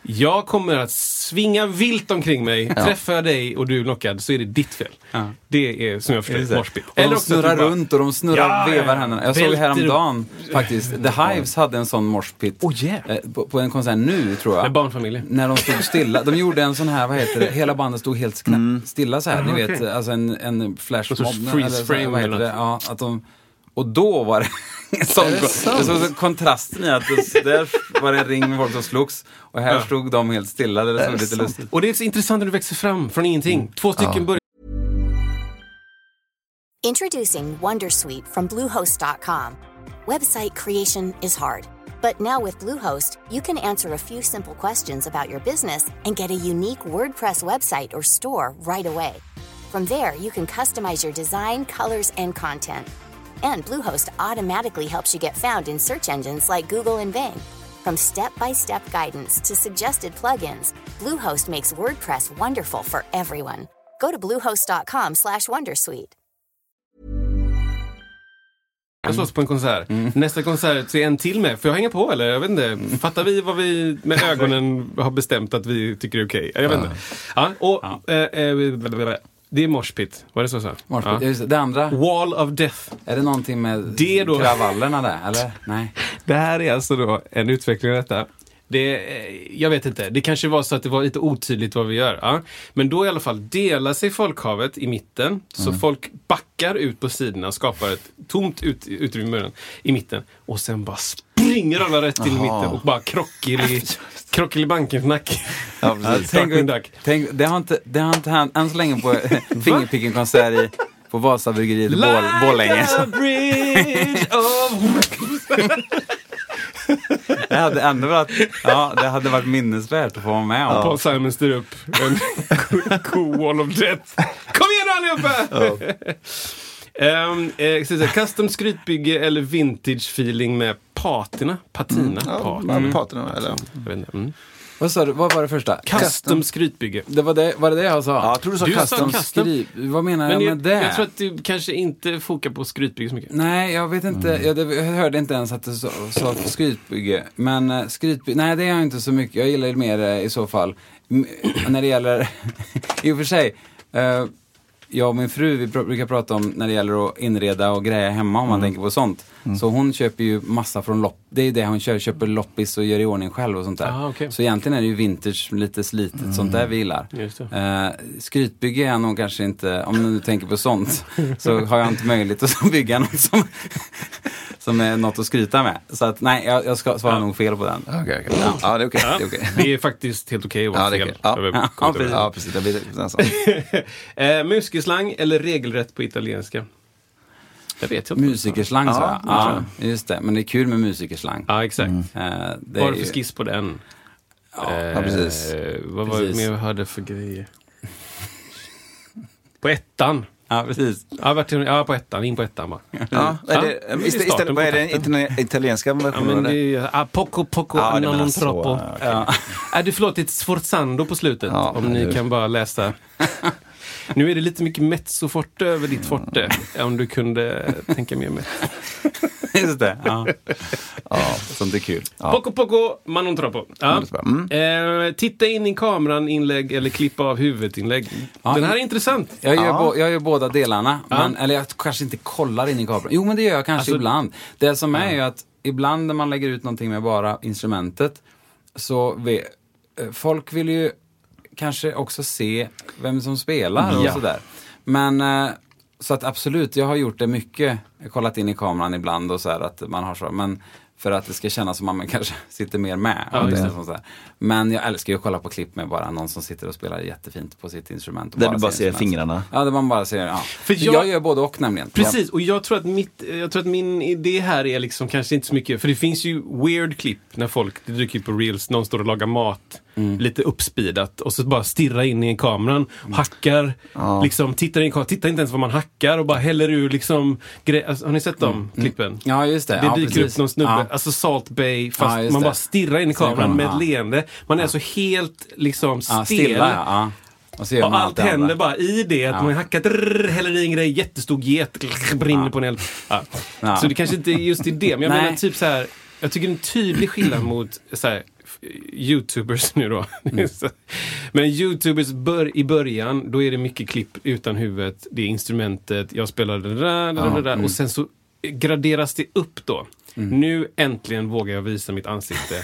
jag kommer att svinga vilt omkring mig. Träffar jag dig och du är knockad så är det ditt fel. Ja. Det är som jag förstår moshpit. De också snurrar bara- runt och de snurrar, Ja, ja, vevar ja. händerna. Jag såg häromdagen faktiskt, The Hives hade en sån morspit Oh, yeah. eh, på, på en konsert nu tror jag. Med barnfamiljer. När de stod stilla. De gjorde en sån här, vad heter det, hela bandet stod helt knä, stilla så här. Ni Ah, vet, alltså en, en flashmob. Sorts freeze eller så här, frame vad heter det? Ja, att de, och då var det [laughs] en sån, det det såg så kontrasten i att det, där var det en ring med folk som slogs och här Ja. stod de helt stilla. Det såg lite lustigt Och det är så intressant när du växer fram från ingenting. Två stycken börjar Introducing Wondersuite from Bluehost.com. Website creation is hard, but now with Bluehost, you can answer a few simple questions about your business and get a unique WordPress website or store right away. From there, you can customize your design, colors, and content. And Bluehost automatically helps you get found in search engines like Google and Bing. From step-by-step guidance to suggested plugins, Bluehost makes WordPress wonderful for everyone. Go to bluehost.com/wondersuite. slåss på en konsert. Mm. Nästa konsert så är en till med. Får jag hänga på eller? Jag vet inte. Fattar vi vad vi med [laughs] ögonen har bestämt att vi tycker är okej? Jag vet inte. Ja, och, eh, eh, blablabla. Det är Moshpit. Var det så? så? Ja. Just det. andra, Wall of Death. är det någonting med Det då- kravallerna där, eller? Nej. Det här är alltså då en utveckling av detta. Det, eh, jag vet inte, det kanske var så att det var lite otydligt vad vi gör. Ja. Men då i alla fall delar sig folkhavet i mitten. Så folk backar ut på sidorna och skapar ett tomt ut, utrymme i mitten. Och sen bara springer alla rätt Jaha. mitten och bara krockar i, krockar i banken-knack. Ja, precis. tänk, tänk, det har inte, det har inte hänt än så länge på [laughs] [laughs] Fingerpicking-konsert i, på Vasabryggeriet i Borlänge. [laughs] Det hade ändå varit, ja, det hade varit minnesvärt att få vara med om. Paul Simon styr upp en cool wall of death. Kom igen allihopa! Um, eh, jag custom skrytbygge eller vintage feeling med patina? Patina? Ja, patina. patina, eller? Jag vet inte. Mm. Vad sa du, vad var det första? Custom skrytbygge. Det var det, var det det jag sa? Ja, jag tror du sa Du sa custom. custom. Skriv, vad menar Men jag jag, med det? jag tror att du kanske inte fokar på skrytbygge så mycket. Nej, jag vet inte. Jag, det, jag hörde inte ens att du sa, sa skrytbygge. Men uh, skrytbygge, nej det är jag inte så mycket. Jag gillar det mer eh, i så fall. M- [clears throat] när det gäller, [laughs] i och för sig. eh, jag och min fru vi brukar prata om när det gäller att inreda och greja hemma om man Mm. tänker på sånt. Så hon köper ju massa från lopp. Det är det hon kör, köper loppis och gör i ordning själv och sånt där. Ah, okej. Så egentligen är det ju vintage, lite slitet, sånt där vi gillar. Just det. Uh, skrytbygge är jag nog kanske inte, om du nu tänker på sånt, så har jag inte möjlighet att [laughs] bygga något som, som är något att skryta med. Så att nej, jag, jag ska svara nog fel på den. Okej, okej. Ja, det är okej. Det är okej. Det är faktiskt helt okej att vara Ja, det fel. Ja. Ja, precis. Ja, precis. Det blir [laughs] eh, Muskelslang eller regelrätt på italienska? Jag vet jag inte. Musikerslang sa jag. Ja, Ja, just det. Men det är kul med musikerslang. Ja, exakt. Eh, det Vad har du ju- för skiss på den? Ja, Eh, ja, precis. Vad var det mer jag hade för grejer? På ettan. Ja, precis. Ja, vart, ja på ettan. In på ettan bara. Ja, Ja, är det, är istället, vad är itali- italienska Ja, versionen det är ah, poco poco Ja, non menar så, troppo. ja. Ja. Är du förlåt, det är ett sforzando på slutet. Ja, om ni det- kan bara läsa. [laughs] Nu är det lite mycket mezzo forte över ditt forte. Om du kunde tänka mer med. Just det. Ja. ja, sånt är kul. Poco poco ma non troppo. Ja. är. Mm. Eh, titta in i kameran inlägg eller klippa av huvudinlägg. Ja, Den här är intressant. Jag gör, Ja. jag gör båda delarna, Ja. men, eller jag kanske inte kollar in i kameran. Jo, men det gör jag kanske Alltså- ibland. Det som är ju att ibland när man lägger ut någonting med bara instrumentet, så vi, eh, folk vill ju kanske också se vem som spelar och Ja. sådär. Men, eh, så att absolut, jag har gjort det mycket. Jag har kollat in i kameran ibland och så här att man har så, men för att det ska kännas som att man [laughs] kanske sitter mer med. Ja, det. Men jag älskar ju att kolla på klipp med bara någon som sitter och spelar jättefint på sitt instrument. Där du bara ser instrument. fingrarna. Ja, där man bara ser, ja. För jag- jag, gör både och nämligen. Precis, och jag tror, att mitt, jag tror att min idé här är liksom kanske inte så mycket, för det finns ju weird klipp när folk, det dyker upp på reels, någon står och lagar mat, Mm. lite uppspeedat och så bara stirrar in i kameran, hackar, liksom tittar in tittar inte ens vad man hackar och bara häller ur liksom, alltså, har ni sett de klippen? Ja, just det. Det Mm. ja, dyker precis. upp någon snubbe, Ja. alltså Salt Bay, fast Ja, man det. bara stirrar in i kameran med ja. ett leende. Man är alltså helt liksom stel. Ja, stilla, ja. ja. Och så Och allt andra. händer bara i det. Att Ja. man hackar, drrr, häller i en grej, jättestor get, brinner på en eld. Ja. Ja. Så det kanske inte är just i det. Men jag [laughs] menar typ så här. Jag tycker en tydlig skillnad mot så här, Youtubers [laughs] nu då. Mm. Men Youtubers bör, i början, då är det mycket klipp utan huvudet. Det är instrumentet, jag spelar det där, det där, det där. mm. Och sen så graderas det upp då. Nu äntligen vågar jag visa mitt ansikte.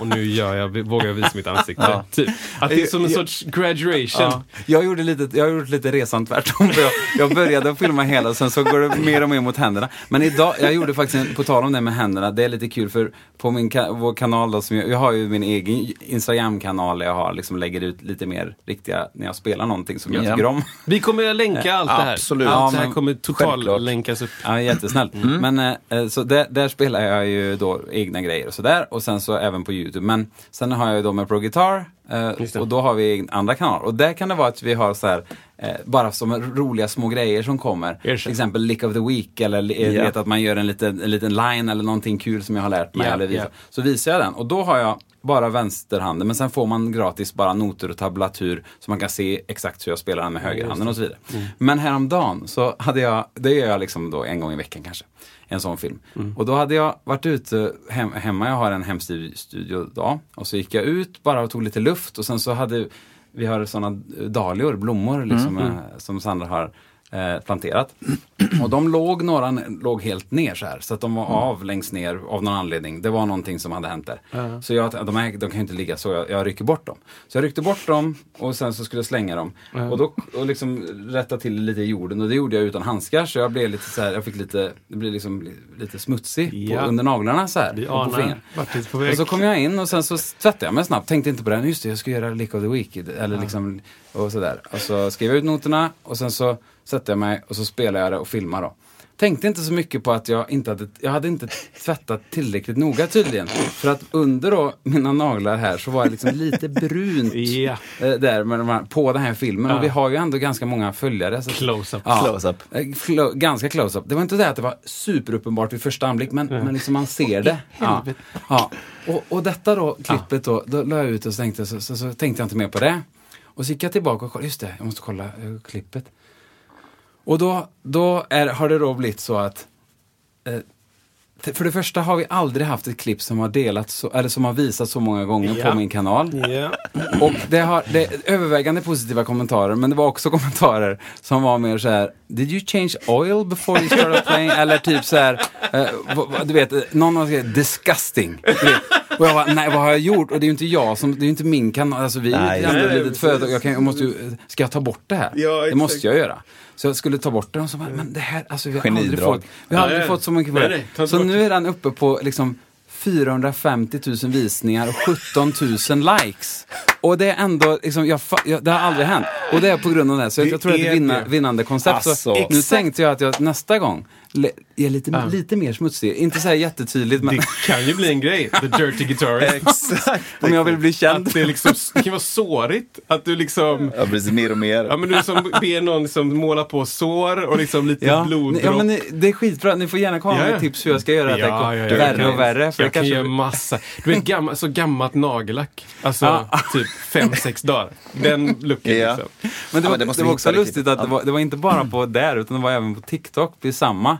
Och nu gör jag, vågar jag visa mitt ansikte. [laughs] Typ. Att det är som en sorts graduation. Ja. Jag, gjorde lite, jag har gjort lite resan tvärtom. För jag, jag började att filma hela och sen så går det mer och mer mot händerna. Men idag, jag gjorde faktiskt, en, på tal om det med händerna, det är lite kul för på min ka, vår kanal då, som jag, jag har ju min egen Instagram-kanal där jag har, liksom, lägger ut lite mer riktiga, när jag spelar någonting som jag Ja. tycker om. Vi kommer att länka allt det här. Absolut. Allt Ja, det här men kommer total självklart. länkas upp. Ja, jättesnällt. Men eh, så där, där spelar jag ju då egna grejer och sådär. Och sen så även på YouTube. Men sen har jag ju då med Pro Guitar. Eh, och då har vi andra kanaler. Och där kan det vara att vi har så här, eh, bara som roliga små grejer som kommer. Erkänn. Till exempel Lick of the Week eller Ja. vet att man gör en liten, en liten line eller någonting kul som jag har lärt mig. Ja, eller visar. ja. Så visar jag den. Och då har jag bara vänsterhanden. Men sen får man gratis bara noter och tablatur. Så man kan se exakt hur jag spelar den med högerhanden och så vidare. Men häromdagen så hade jag, det gör jag liksom då en gång i veckan kanske. En sån film. Och då hade jag varit ute hem, hemma, jag har en hemstudio då. Och så gick jag ut bara och tog lite luft. Och sen så hade vi har sådana dahlior, blommor liksom, eh, som Sandra har eh, planterat. Och de låg, några låg helt ner så här. Så att de var av längst ner av någon anledning. Det var någonting som hade hänt där. Så jag, de, här, de kan ju inte ligga så, jag, jag rycker bort dem. Så jag ryckte bort dem och sen så skulle jag slänga dem. Och då och liksom rätta till lite i jorden. Och det gjorde jag utan handskar. Så jag blev lite så här, jag fick lite, det blev liksom li- lite smutsig Ja. på, under naglarna så här. Vi och på på Och så kom jag in och sen så tvättade jag mig snabbt. Tänkte inte på det. Just det, jag ska göra Lick of the Week. Eller liksom, och sådär. Och så skrev jag ut noterna och sen så sätter jag mig och så spelar jag det och filmar då. tänkte inte så mycket på att jag inte hade, jag hade inte tvättat tillräckligt noga tydligen. För att under då mina naglar här så var jag liksom lite brunt [laughs] Ja. eh, där med de här, på den här filmen. Ja. Och vi har ju ändå ganska många följare. Så Close-up. Close-up. Eh, flo- ganska close-up. Det var inte det att det var superuppenbart vid första anblick, men, men liksom man ser det. Ja. Ja. Och, och detta då, klippet då, då la jag ut och så tänkte, så, så, så tänkte jag inte mer på det. Och så gick jag tillbaka och kollade, just det, jag måste kolla eh, klippet. Och då, då är, har det då blivit så att eh, för det första har vi aldrig haft ett klipp som har delats, så, eller som har visats så många gånger Ja. på min kanal. Ja. Och det har det är övervägande positiva kommentarer, men det var också [laughs] kommentarer som var mer så här: Did you change oil before you started playing? [laughs] Eller typ så här, eh, du vet, någon har skrivit disgusting. Och jag bara, nej vad har jag gjort? Och det är ju inte jag som, det är ju inte min kanal, alltså vi är ju ett litet företag. Jag, kan, jag måste ju, ska jag ta bort det här? Ja, det måste jag göra. Så jag skulle ta bort det och så bara, men det här, alltså vi har aldrig fått, vi har aldrig Nej, fått så mycket nej, nej, Så bort nu är den uppe på liksom 450 000 visningar och 17 000 likes. Och det är ändå, liksom, jag, jag, det har aldrig hänt. Och det är på grund av det. Så jag, jag tror att det är ett vinna, vinnande koncept. Alltså. så nu tänkte jag att jag nästa gång är lite, lite mer smutsig. Inte så här jättetydligt, men Det kan ju bli en grej. The Dirty Guitarist. [laughs] Exakt. om jag vill bli känd. Att det, liksom, det kan vara sårigt. Att du liksom... Ja, precis. Mer och mer. Ja men du liksom ber någon liksom måla på sår och liksom lite Ja, bloddropp. ja, men det är skitbra. Ni får gärna komma Ja, med tips hur jag ska göra det Ja, ja, ja, värre och värre. För jag det kan kanske... göra massa. Du vet gammal, så gammalt nagellack. Alltså Ja. [laughs] typ fem, sex dagar. Den looken Ja. liksom. Men det, Ja, var, men det det var också lustigt att det var, det var inte bara på där, utan det var även på TikTok. Det är samma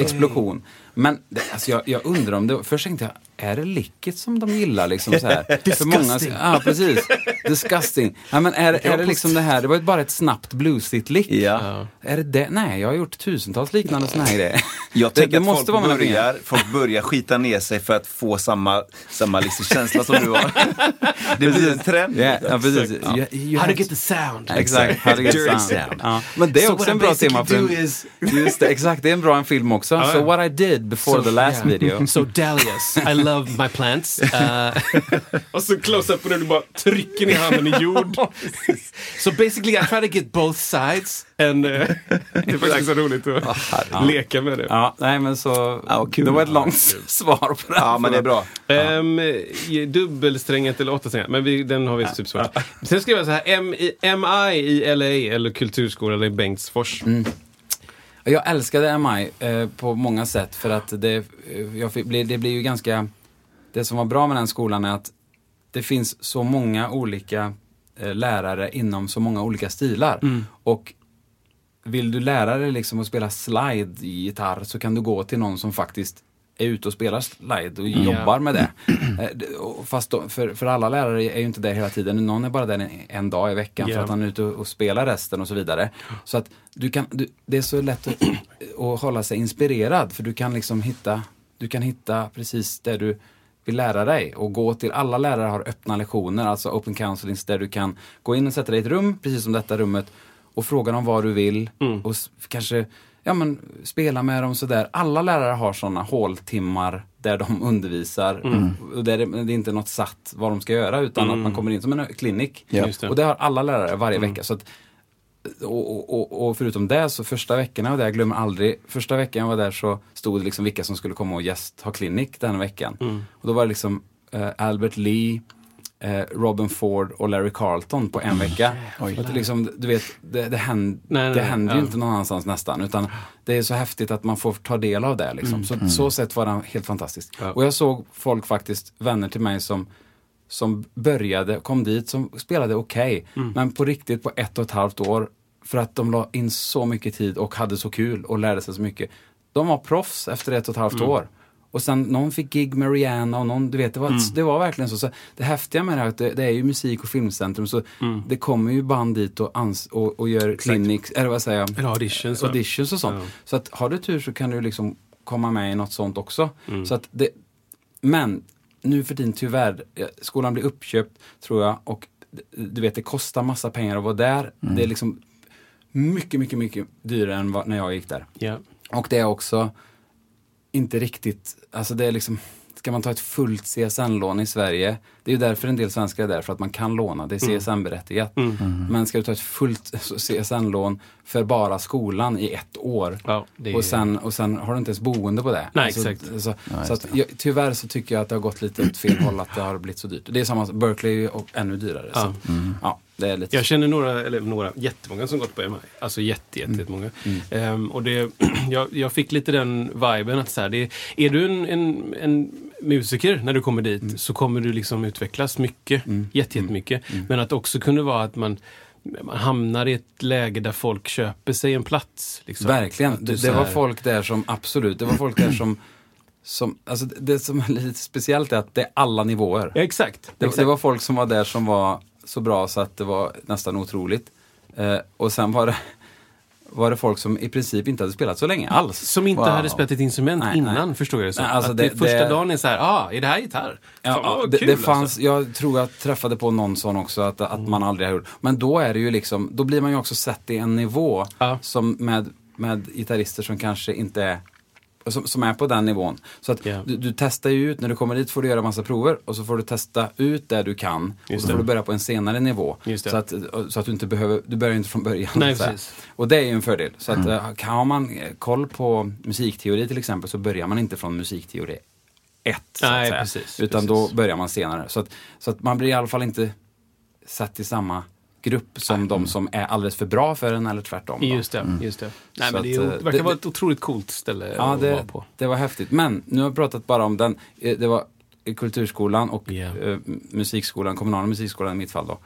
explosion. Men alltså jag, jag undrar om det, först tänkte jag, är det licket som de gillar liksom så här? [laughs] För många, ja, precis. Disgusting. Ja, men är, är det liksom det här, det var ju bara ett snabbt bluesigt lick. Ja. Är det det? Nej, jag har gjort tusentals liknande såna här grejer. [laughs] Jag det, tänker det måste vara folk pengar. börjar, folk börjar skita ner sig för att få samma, samma liksom känsla som du har. [laughs] Det blir en trend. Ja, ja, precis. Exakt. You- you How to get the sound. Exakt, how to get Dirty sound. sound. Ja. Men det är So också en bra tema för en, is- Just det, exakt. Det är en bra en film också. Ja, So ja. what I did before the last yeah. video. So dahlias, I love my plants. Uh, [laughs] och så close-up på när du bara trycker ner handen i [laughs] jord. so basically I try to get both sides. And, uh, [laughs] det är faktiskt så roligt att leka med det. Ja, nej men så... Ja, kul. Det var ett långt svar på det. Ja, men det är bra. Um, dubbelsträngat eller åttasträngat, men vi, den har vi typ svarat. Sen skrev jag så här, M- i- MI i LA eller Kulturskolan i Bengtsfors. Jag älskade MI eh, på många sätt för att det, eh, jag det blir ju ganska... Det som var bra med den skolan är att det finns så många olika eh, lärare inom så många olika stilar. Och vill du lära dig liksom att spela slide i gitarr så kan du gå till någon som faktiskt är ute och spelar slide och jobbar med det. [clears throat] Eh, Fast då, för, för alla lärare är ju inte det hela tiden. Någon är bara där en, dag i veckan för Ja. att han är ute och, och spelar resten och så vidare. Så att du kan, du, det är så lätt att, [clears throat] att hålla sig inspirerad för du kan liksom hitta, du kan hitta precis det du vill lära dig och gå till, alla lärare har öppna lektioner, alltså open counselings där du kan gå in och sätta dig i ett rum, precis som detta rummet och fråga dem vad du vill och s- kanske ja, men, spela med dem sådär. Alla lärare har sådana håltimmar där de [laughs] undervisar och där det, det är inte något satt vad de ska göra utan att man kommer in som en klinik. Det. Och det har alla lärare varje vecka. Så att, och, och, och, förutom det så första veckan jag var där, jag glömmer aldrig, första veckan jag var där så stod det liksom vilka som skulle komma och gäst, ha klinik den veckan. Och då var det liksom eh, Albert Lee, eh, Robin Ford och Larry Carlton på en vecka. Och det liksom, du vet, det, det, händ, Nej, nej, det nej, händer ju ja. inte någon annanstans nästan. Utan det är så häftigt att man får ta del av det. Liksom. Så, så sätt var det helt fantastiskt. Ja. Och jag såg folk faktiskt, vänner till mig som som började, kom dit, som spelade okej. Men på riktigt på ett och ett halvt år, för att de la in så mycket tid och hade så kul och lärde sig så mycket. De var proffs efter ett och ett halvt år. Och sen någon fick gig med Rihanna och någon, du vet, det var, det var verkligen så. så. Det häftiga med det här är att det, det är ju musik och filmcentrum så det kommer ju band dit och, ans, och, och gör clinics, eller vad säger jag? Eller auditions. auditions och sånt. Ja. Så att har du tur så kan du liksom komma med i något sånt också. Så att det, men nu för tiden tyvärr, eh, skolan blir uppköpt tror jag och du vet det kostar massa pengar att vara där. Det är liksom mycket, mycket, mycket dyrare än vad, när jag gick där. Ja. Och det är också inte riktigt, alltså det är liksom ska man ta ett fullt CSN-lån i Sverige, det är ju därför en del svenskar är där, för att man kan låna, det är Mm. CSN-berättigat. Men ska du ta ett fullt [laughs] CSN-lån för bara skolan i ett år, Ja, det är- och, sen, och sen har du inte ens boende på det. Nej, Alltså, exakt. Så, så att, jag, tyvärr så tycker jag att det har gått lite åt fel håll, att det har blivit så dyrt. Det är samma, Berkeley och ännu dyrare. Ja. Så, ja, det är lite Jag känner några, eller några, jättemånga som gått på MI. Alltså jätte, jätte, jättemånga. Ehm, och det, [clears throat] jag, jag fick lite den viben att så här, det, är du en, en, en musiker när du kommer dit så kommer du liksom utvecklas mycket, jätte, jättemycket. Men att det också kunde vara att man, man hamnar i ett läge där folk köper sig en plats. Liksom. Verkligen. Det, det var folk där som, absolut, det var folk där som, som alltså det- det som är lite speciellt är att det är alla nivåer. Ja, exakt. Det, exakt. det var folk som var där som var så bra så att det var nästan otroligt. Eh, och sen var det, var det folk som i princip inte hade spelat så länge alls. Som inte Wow. hade spelat ett instrument Nej, innan, nej. förstår jag det som. Nej, alltså att det- det, första det- dagen är så här, ah, är det här gitarr? Ja, Fan, ja, det, kul, det fanns, alltså. jag tror jag träffade på någon sån också, att, att man aldrig har gjort. Men då är det ju liksom, då blir man ju också sett i en nivå Ja. som med, med gitarrister som kanske inte är som, som är på den nivån. Så att Ja. du, du testar ju ut, när du kommer dit får du göra massa prover och så får du testa ut det du kan. och Just så det. får du börja på en senare nivå. Så att, så att du inte behöver, du börjar inte från början. Nej. Och det är ju en fördel. Så att, eh, har man eh, koll på musikteori till exempel så börjar man inte från musikteori ett. Så Nej, att säga. precis, Utan precis. då börjar man senare. Så att, så att man blir i alla fall inte satt i samma grupp som de som är alldeles för bra för en eller tvärtom. då. Just det, just det. Nej, Så men det, är, att, det eh, verkar det- vara ett otroligt coolt ställe Ja, att vara det, på. det var häftigt. Men nu har jag pratat bara om den. Eh, Det var i Kulturskolan och eh, musikskolan, kommunala musikskolan i mitt fall då.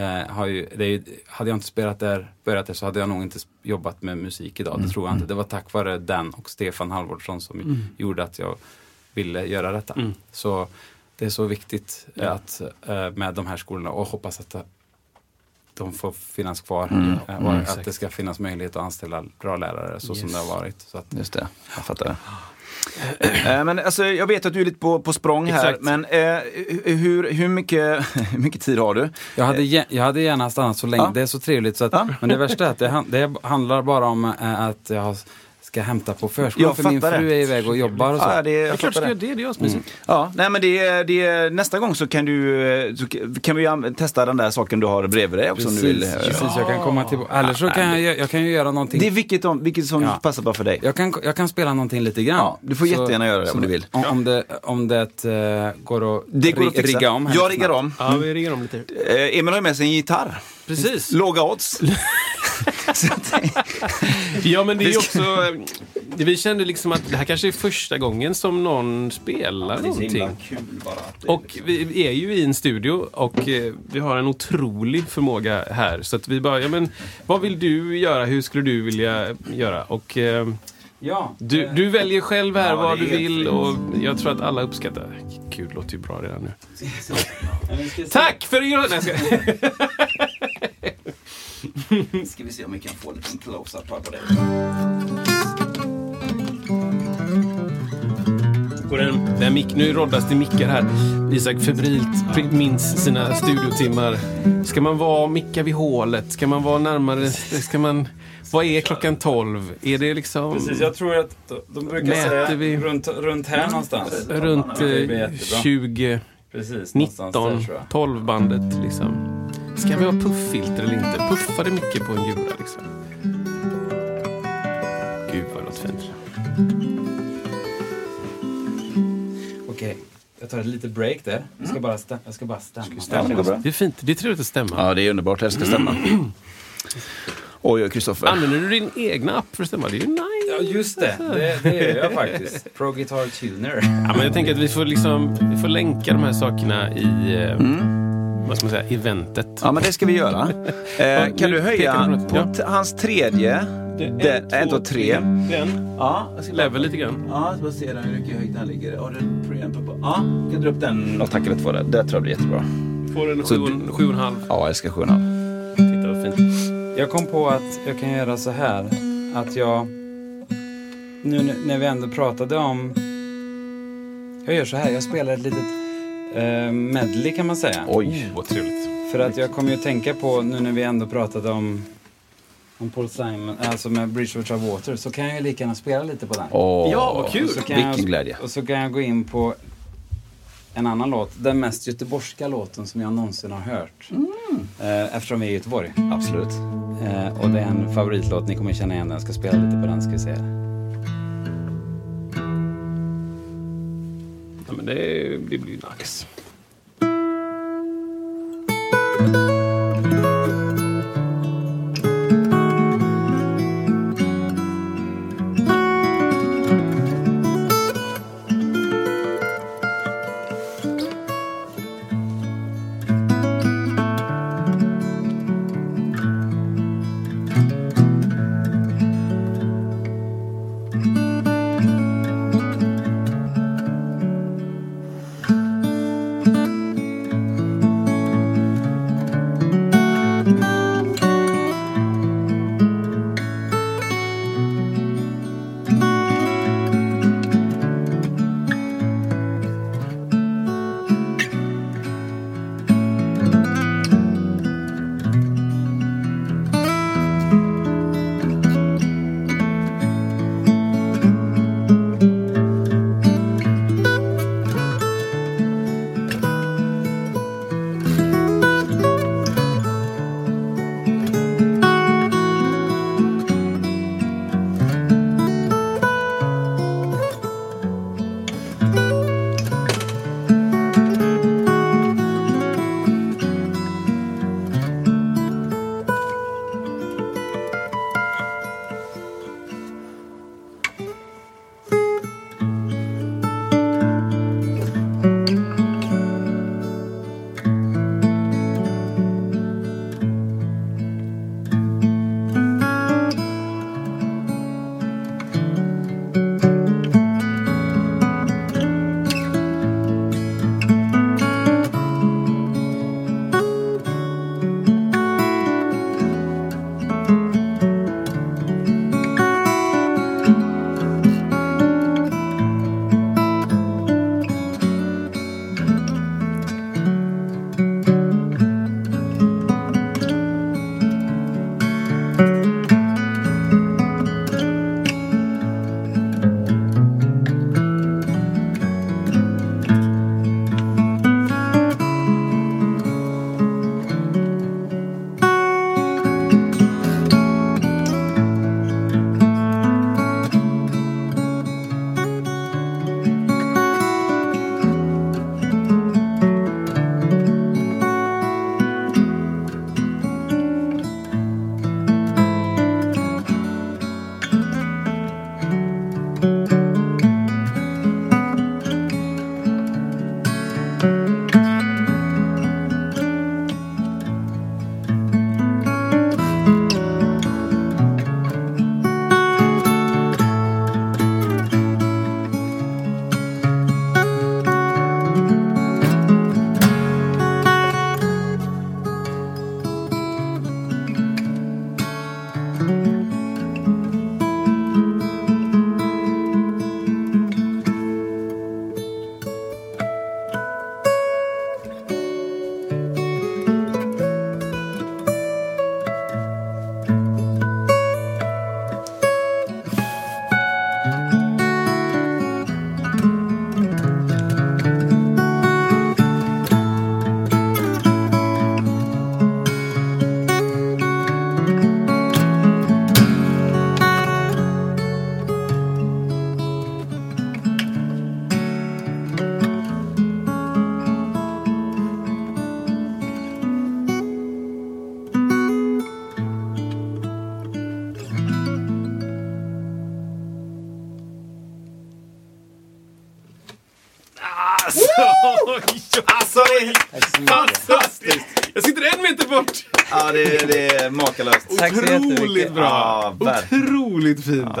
Eh, har ju, det är ju, hade jag inte spelat där, börjat där så hade jag nog inte jobbat med musik idag. Det tror jag inte. Det var tack vare den och Stefan Halvårdsson som gjorde att jag ville göra detta. Mm. Så det är så viktigt Ja. att, eh, med de här skolorna och hoppas att de får finnas kvar. Mm. eh, Och att exakt. det ska finnas möjlighet att anställa bra lärare så som Yes. det har varit. Så att, Just det, jag fattar. Eh, Men alltså, jag vet att du är lite på, på språng här, Exakt. men eh, hur, hur, mycket, [laughs] hur mycket tid har du? Jag hade, jag hade gärna stannat så länge, Ja. det är så trevligt. Så att, Ja. Men det värsta är att det, det handlar bara om att jag har- ska hämta på förskolan Jag för min fru det. är iväg och jobbar och så. Ja, det, jag Jag klart ska fattar göra det. det, det är asmysigt. Ja, nej men det, är- det, är- nästa gång så kan du så kan vi testa den där saken du har bredvid dig också om du vill. Precis, eh, precis, jag kan komma till... Eller så kan jag, jag kan ju göra någonting. Det är vilket, om- vilket som Ja. passar bra för dig. Jag kan, jag kan spela någonting lite grann. Ja, du får jättegärna göra det om du vill. Om, om det, om det eh, går att, Det går att rig- rigga om. här Jag riggar om. Ja, vi ringer om lite. Eh, Emil har med sig en gitarr. Precis. Låga odds. Ja, men det är också... eh, Vi kände liksom att det här kanske är första gången som någon spelar någonting. Och vi är ju i en studio och eh, vi har en otrolig förmåga här. Så att vi bara, ja men vad vill du göra? Hur skulle du vilja göra? Och eh, Ja. du, du väljer själv här Ja, vad du vill och jag tror att alla uppskattar. Gud, låter ju bra redan nu. Tack för er... [laughs] Ska... Vi se om vi kan få lite close-up här på dig. Och den, den mick, nu roddas det mickar här. Isak febrilt minns sina studiotimmar. Ska man vara micka vid hålet? Ska man vara närmare? Ska man... Vad är klockan 12? Är det liksom Precis, jag tror att de, brukar säga vi- runt, runt här någonstans. runt Det blir eh, jättebra. 20, Precis, någonstans där 19, tror jag. 12 bandet liksom? Ska vi ha pufffilter eller inte? Puffar det mycket på en gura liksom? Gud vad det låter fint. Okej, jag tar ett litet break där. Jag ska bara, stä- jag ska bara stämma. Ja, men det går bra. Det är fint. Det är trevligt att stämma. Ja, det är underbart. Jag ska stämma. Oj, oj, Kristoffer. Använder du din egna app för att stämma? Det är ju nice. Ja, just det. Det, det gör jag faktiskt. Pro Guitar Tuner. Ja, men jag tänker att vi får, liksom, vi får länka de här sakerna i eh, vad ska man säga, eventet. Ja, men det ska vi göra. [laughs] Eh, kan nu du höja på Ja. hans tredje? Den, en, två, tre. Den. Ja, jag ska Level lite grann. Ja, jag ska se hur mycket högt den ligger. Har du en preamp på? Ja, kan dra upp den något tack eller två där. Det tror jag blir jättebra. Får en Så sju, och- sju och en halv. Ja, jag älskar sjuan. Titta vad fint. Jag kom på att jag kan göra så här. Att jag... Nu när vi ändå pratade om... Jag gör så här. Jag spelar ett litet eh, medley kan man säga. Oj. Vad trevligt. För att jag kommer ju att tänka på nu när vi ändå pratade om om Paul Simon, alltså med Bridge over Troubled Water, så kan jag ju lika gärna spela lite på den. Åh, Ja, vad kul. Och så kan Vilken jag, glädje. Och så kan jag gå in på en annan låt. Den mest göteborgska låten som jag någonsin har hört. Eh, eftersom vi är i Göteborg. Absolut. Eh, och det är en favoritlåt, ni kommer känna igen den. Jag ska spela lite på den ska vi se. Ja, men det, det blir ju nice.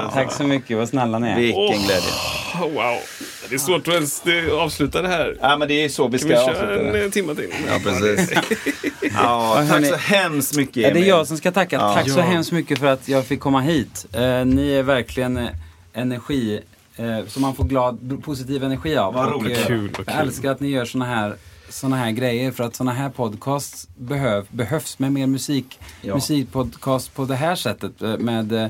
Fint alltså. Tack så mycket, vad snälla ni är. Vilken glädje. Oh, wow. Det är svårt att ens eh, avsluta det här. Ja, men det är så vi Ska vi ska köra avsluta en det. eh, timme till? Ja, precis. Ja, [laughs] tack hörni- så hemskt mycket, det är Emil. jag som ska tacka. Ja. Tack så hemskt mycket för att jag fick komma hit. Eh, ni är verkligen eh, energi eh, som man får glad, positiv energi av. Vad Och, roligt. eh, Kul, vad Jag kul. älskar att ni gör såna här, såna här grejer för att såna här podcasts behöv, behövs med mer musik. Ja. Musikpodcast på det här sättet med eh,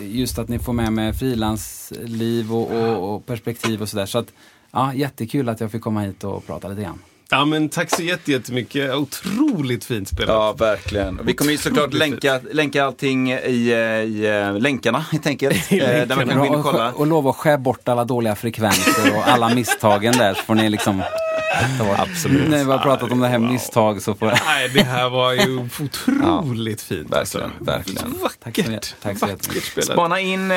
just att ni får med med frilansliv och, och, och perspektiv och sådär. Så att ja, jättekul att jag fick komma hit och prata lite grann. Ja, men tack så jätte- jättemycket. Otroligt fint spelat. Ja, verkligen. Vi kommer ju såklart länka, länka allting i, i eh, länkarna helt enkelt. [laughs] Eh, Där man kan gå in och kolla. och lova att skär bort alla dåliga frekvenser och alla misstagen där så får ni liksom. Absolut. När vi har pratat om det här misstag så får Nej, det här var ju [laughs] otroligt fint. alltså. Verkligen, verkligen. Tack så Vackert. mycket. Tack så spelat. Spana in eh,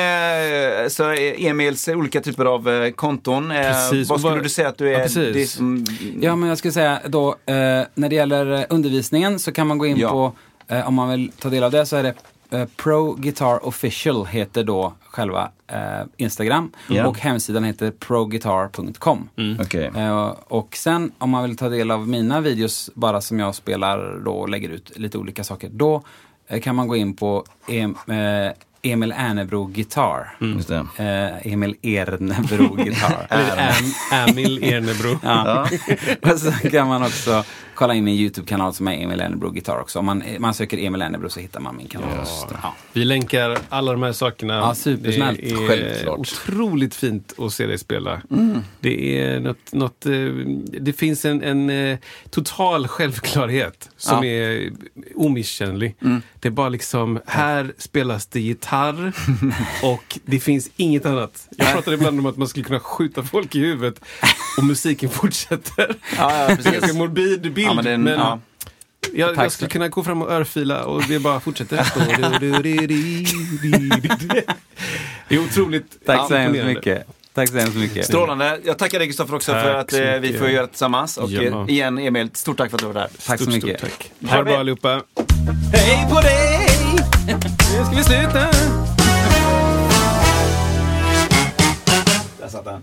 så är Emils olika typer av eh, konton. Eh, Precis, vad skulle du säga att du är? Ja, precis. det som, Ja, men jag skulle säga då, eh, när det gäller eh, undervisningen så kan man gå in Ja. på, eh, om man vill ta del av det, så är det eh, Pro Guitar Official heter då själva eh, Instagram. Ja. Och hemsidan heter proguitar.com. Okej. Eh, och sen om man vill ta del av mina videos bara som jag spelar då och lägger ut lite olika saker. Då eh, kan man gå in på em, eh, Emil Ernebro Guitar. Just det. Eh, Emil Ernebro Guitar. Eller Am, Amil Ernebro. Ja. [laughs] och så kan man också kolla in min YouTube-kanal som är Emil Ernebro Guitar också. Om man, man söker Emil Ernebro så hittar man min kanal. Ja. Vi länkar alla de här sakerna. Ja, supersnällt. Det är Självklart. otroligt fint att se dig spela. Mm. Det är något, något eh, det finns en, en eh, total självklarhet som Ja. är omisskännlig. Mm. Det är bara liksom, här spelas det gitarr [laughs] och det finns inget annat. Jag pratar ibland om att man skulle kunna skjuta folk i huvudet och musiken fortsätter. Ja, ja, Det är en precis. ganska morbid bild. Ja, men det är en- men ja. jag, jag så- skulle kunna gå fram och örfila och det bara fortsätter. det är otroligt Tack så hemskt mycket. Tack så hemskt mycket. Strålande. Jag tackar dig Kristoffer också Tack för att så eh, vi mycket. får göra det tillsammans. Och Ja. eh, igen Emil, stort tack för att du var där. Tack så Stort, mycket. Stort tack. Ha det bra allihopa. Hej på dig! Nu ska vi sluta. Där satt den.